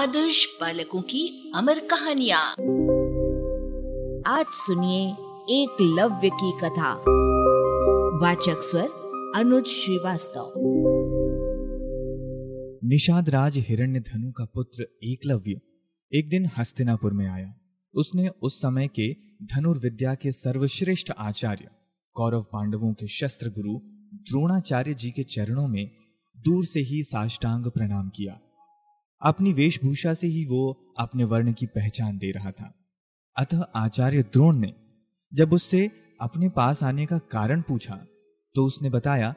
आदर्श बालकों की अमर कहानियाँ। आज सुनिए एक लव्य की कथा। वाचक स्वर, अनुज श्रीवास्तव। निषाद राज हिरण्य धनु का पुत्र एकलव्य एक दिन हस्तिनापुर में आया। उसने उस समय के धनुर्विद्या के सर्वश्रेष्ठ आचार्य, कौरव पांडवों के शस्त्र गुरु द्रोणाचार्य जी के चरणों में दूर से ही साष्टांग प्रणाम किया। अपनी वेशभूषा से ही वो अपने वर्ण की पहचान दे रहा था। अतः आचार्य द्रोण ने जब उससे अपने पास आने का कारण पूछा तो उसने बताया,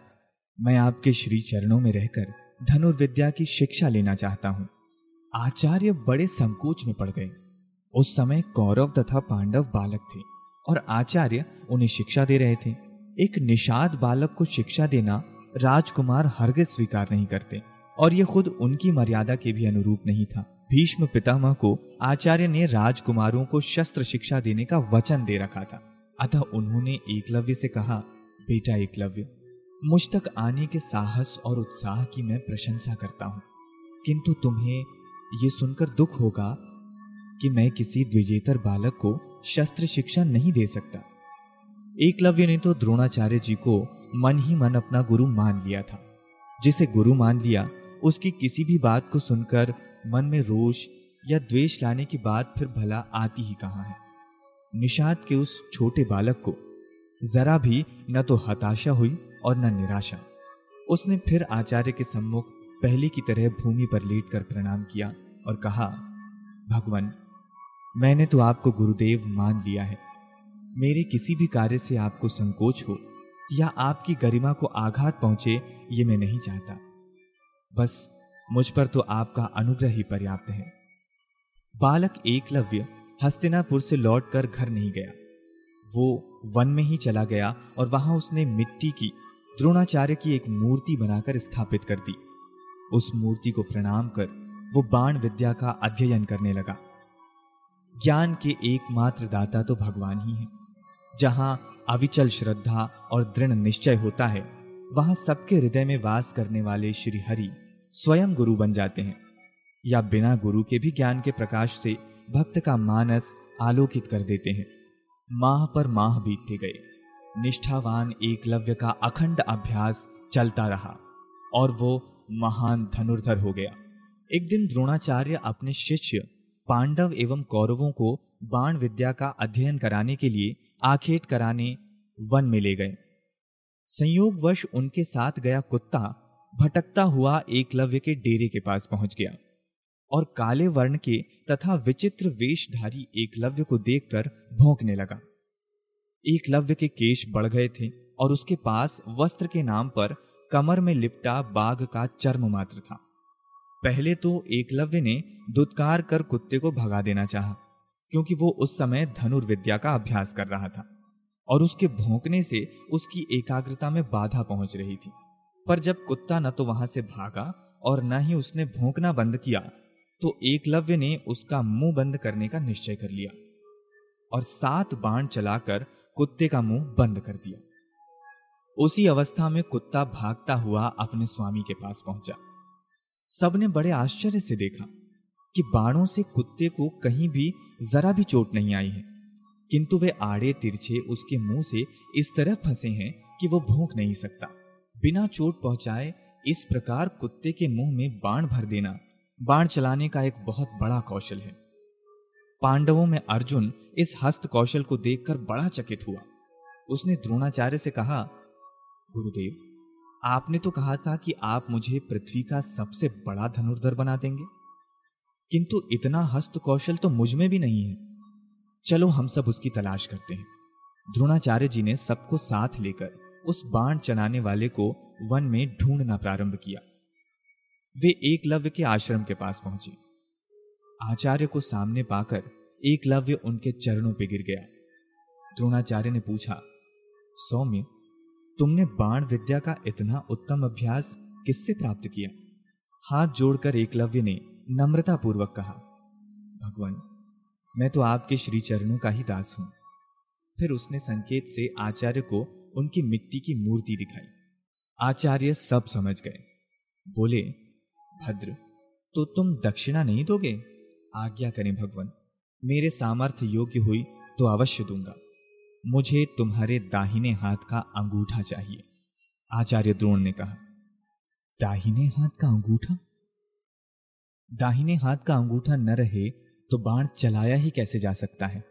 मैं आपके श्री चरणों में रहकर धनुर्विद्या की शिक्षा लेना चाहता हूँ। आचार्य बड़े संकोच में पड़ गए। उस समय कौरव तथा पांडव बालक थे और आचार्य उन्हें शिक्षा दे रहे थे। एक निषाद बालक को शिक्षा देना राजकुमार हरगिज स्वीकार नहीं करते। और यह खुद उनकी मर्यादा के भी अनुरूप नहीं था। भीष्म पितामह को आचार्य ने राजकुमारों को शस्त्र शिक्षा देने का वचन दे रखा था। अतः उन्होंने एकलव्य से कहा, बेटा एकलव्य, मुझ तक आने के साहस और उत्साह की मैं प्रशंसा करता हूँ। किंतु तुम्हें यह सुनकर दुख होगा कि मैं किसी द्विजेतर बालक को शस्त्र शिक्षा नहीं दे सकता। एकलव्य ने तो द्रोणाचार्य जी को मन ही मन अपना गुरु मान लिया था, जिसे गुरु मान लिया उसकी किसी भी बात को सुनकर मन में रोष या द्वेष लाने की बात फिर भला आती ही कहाँ है? निषाद के उस छोटे बालक को जरा भी न तो हताशा हुई और न निराशा। उसने फिर आचार्य के सम्मुख पहले की तरह भूमि पर लेटकर प्रणाम किया और कहा, भगवान, मैंने तो आपको गुरुदेव मान लिया है। मेरे किसी भी कार्य से आपको संकोच हो या आपकी गरिमा को आघात पहुँचे ये मैं नहीं चाहता। बस मुझ पर तो आपका अनुग्रह ही पर्याप्त है। बालक एकलव्य हस्तिनापुर से लौटकर घर नहीं गया। वो वन में ही चला गया और वहाँ उसने मिट्टी की, द्रोणाचार्य की एक मूर्ति बनाकर स्थापित कर दी। उस मूर्ति को प्रणाम कर वो बाण विद्या का अध्ययन करने लगा। ज्ञान के एकमात्र दाता तो भगवान ही हैं। जहाँ अविचल श्रद्धा और दृढ़ निश्चय होता है, वहाँ सबके हृदय में वास करने वाले श्री हरि स्वयं गुरु बन जाते हैं। या बिना गुरु के भी ज्ञान के प्रकाश से भक्त का मानस आलोकित कर देते हैं। माह पर माह बीतते गए। निष्ठावान एकलव्य का अखंड अभ्यास चलता रहा और वो महान धनुर्धर हो गया। एक दिन द्रोणाचार्य अपने शिष्य, पांडव एवं कौरवों को बाण विद्या का अध्ययन कराने के लिए आखेट कराने वन में ले गए। संयोगवश उनके साथ गया कुत्ता भटकता हुआ एकलव्य के डेरे के पास पहुँच गया और काले वर्ण के तथा विचित्र वेशधारी एकलव्य को देखकर भौंकने लगा। एकलव्य के केश बढ़ गए थे और उसके पास वस्त्र के नाम पर कमर में लिपटा बाघ का चर्म मात्र था। पहले तो एकलव्य ने दुत्कार कर कुत्ते को भगा देना चाहा, क्योंकि वो उस समय धनुर्विद्या का अभ्यास कर रहा था और उसके भौंकने से उसकी एकाग्रता में बाधा पहुँच रही थी। पर जब कुत्ता न तो वहाँ से भागा और न ही उसने भौंकना बंद किया तो एकलव्य ने उसका मुँह बंद करने का निश्चय कर लिया और सात बाण चलाकर कुत्ते का मुँह बंद कर दिया। उसी अवस्था में कुत्ता भागता हुआ अपने स्वामी के पास पहुँचा। सबने बड़े आश्चर्य से देखा कि बाणों से कुत्ते को कहीं भी जरा भी चोट नहीं आई है, किंतु वे आड़े तिरछे उसके मुँह से इस तरह फंसे हैं कि वो भूख नहीं सकता। बिना चोट पहुँचाए इस प्रकार कुत्ते के मुँह में बाण भर देना, बाण चलाने का एक बहुत बड़ा कौशल है। पांडवों में अर्जुन इस हस्त कौशल को देखकर बड़ा चकित हुआ। उसने द्रोणाचार्य से कहा, गुरुदेव, आपने तो कहा था कि आप मुझे पृथ्वी का सबसे बड़ा धनुर्धर बना देंगे। किंतु इतना हस्त कौशल तो मुझमें भी नहीं है। चलो हम सब उसकी तलाश करते हैं। द्रोणाचार्य जी ने सबको साथ लेकर उस बाण चलाने वाले को वन में ढूंढना प्रारंभ किया। वे एकलव्य के आश्रम के पास पहुँचे। आचार्य को सामने पाकर एकलव्य उनके चरणों पर गिर गया। द्रोणाचार्य ने पूछा, सौम्य, तुमने बाण विद्या का इतना उत्तम अभ्यास किससे प्राप्त किया? हाथ जोड़कर एकलव्य ने नम्रता पूर्वक कहा, भगवान, मैं तो आपके श्री चरणों का ही दास हूँ। फिर उसने संकेत से आचार्य को उनकी मिट्टी की मूर्ति दिखाई। आचार्य सब समझ गए। बोले, भद्र तो तुम दक्षिणा नहीं दोगे? आज्ञा करें भगवान, मेरे सामर्थ्य योग्य हुई तो अवश्य दूँगा। मुझे तुम्हारे दाहिने हाथ का अंगूठा चाहिए। आचार्य द्रोण ने कहा, दाहिने हाथ का अंगूठा? दाहिने हाथ का अंगूठा न रहे तो बाण चलाया ही कैसे जा सकता है?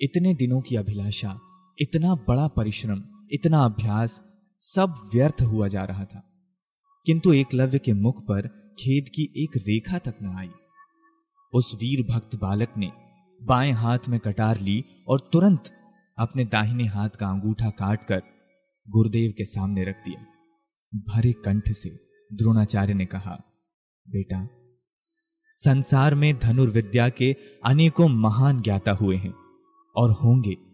इतने दिनों की अभिलाषा इतना बड़ा परिश्रम, इतना अभ्यास सब व्यर्थ हुआ जा रहा था। किंतु एकलव्य के मुख पर खेद की एक रेखा तक न आई। उस वीर भक्त बालक ने बाएँ हाथ में कटार ली और तुरंत अपने दाहिने हाथ का अंगूठा काटकर गुरुदेव के सामने रख दिया। भरे कंठ से द्रोणाचार्य ने कहा, बेटा, संसार में धनुर्विद्या के अनेकों महान ज्ञाता हुए हैं और होंगे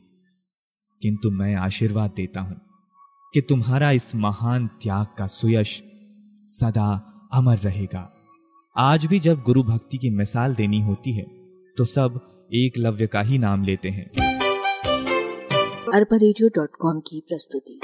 किंतु मैं आशीर्वाद देता हूँ कि तुम्हारा इस महान त्याग का सुयश सदा अमर रहेगा। आज भी जब गुरु भक्ति की मिसाल देनी होती है तो सब एकलव्य का ही नाम लेते हैं। अरबा की प्रस्तुति।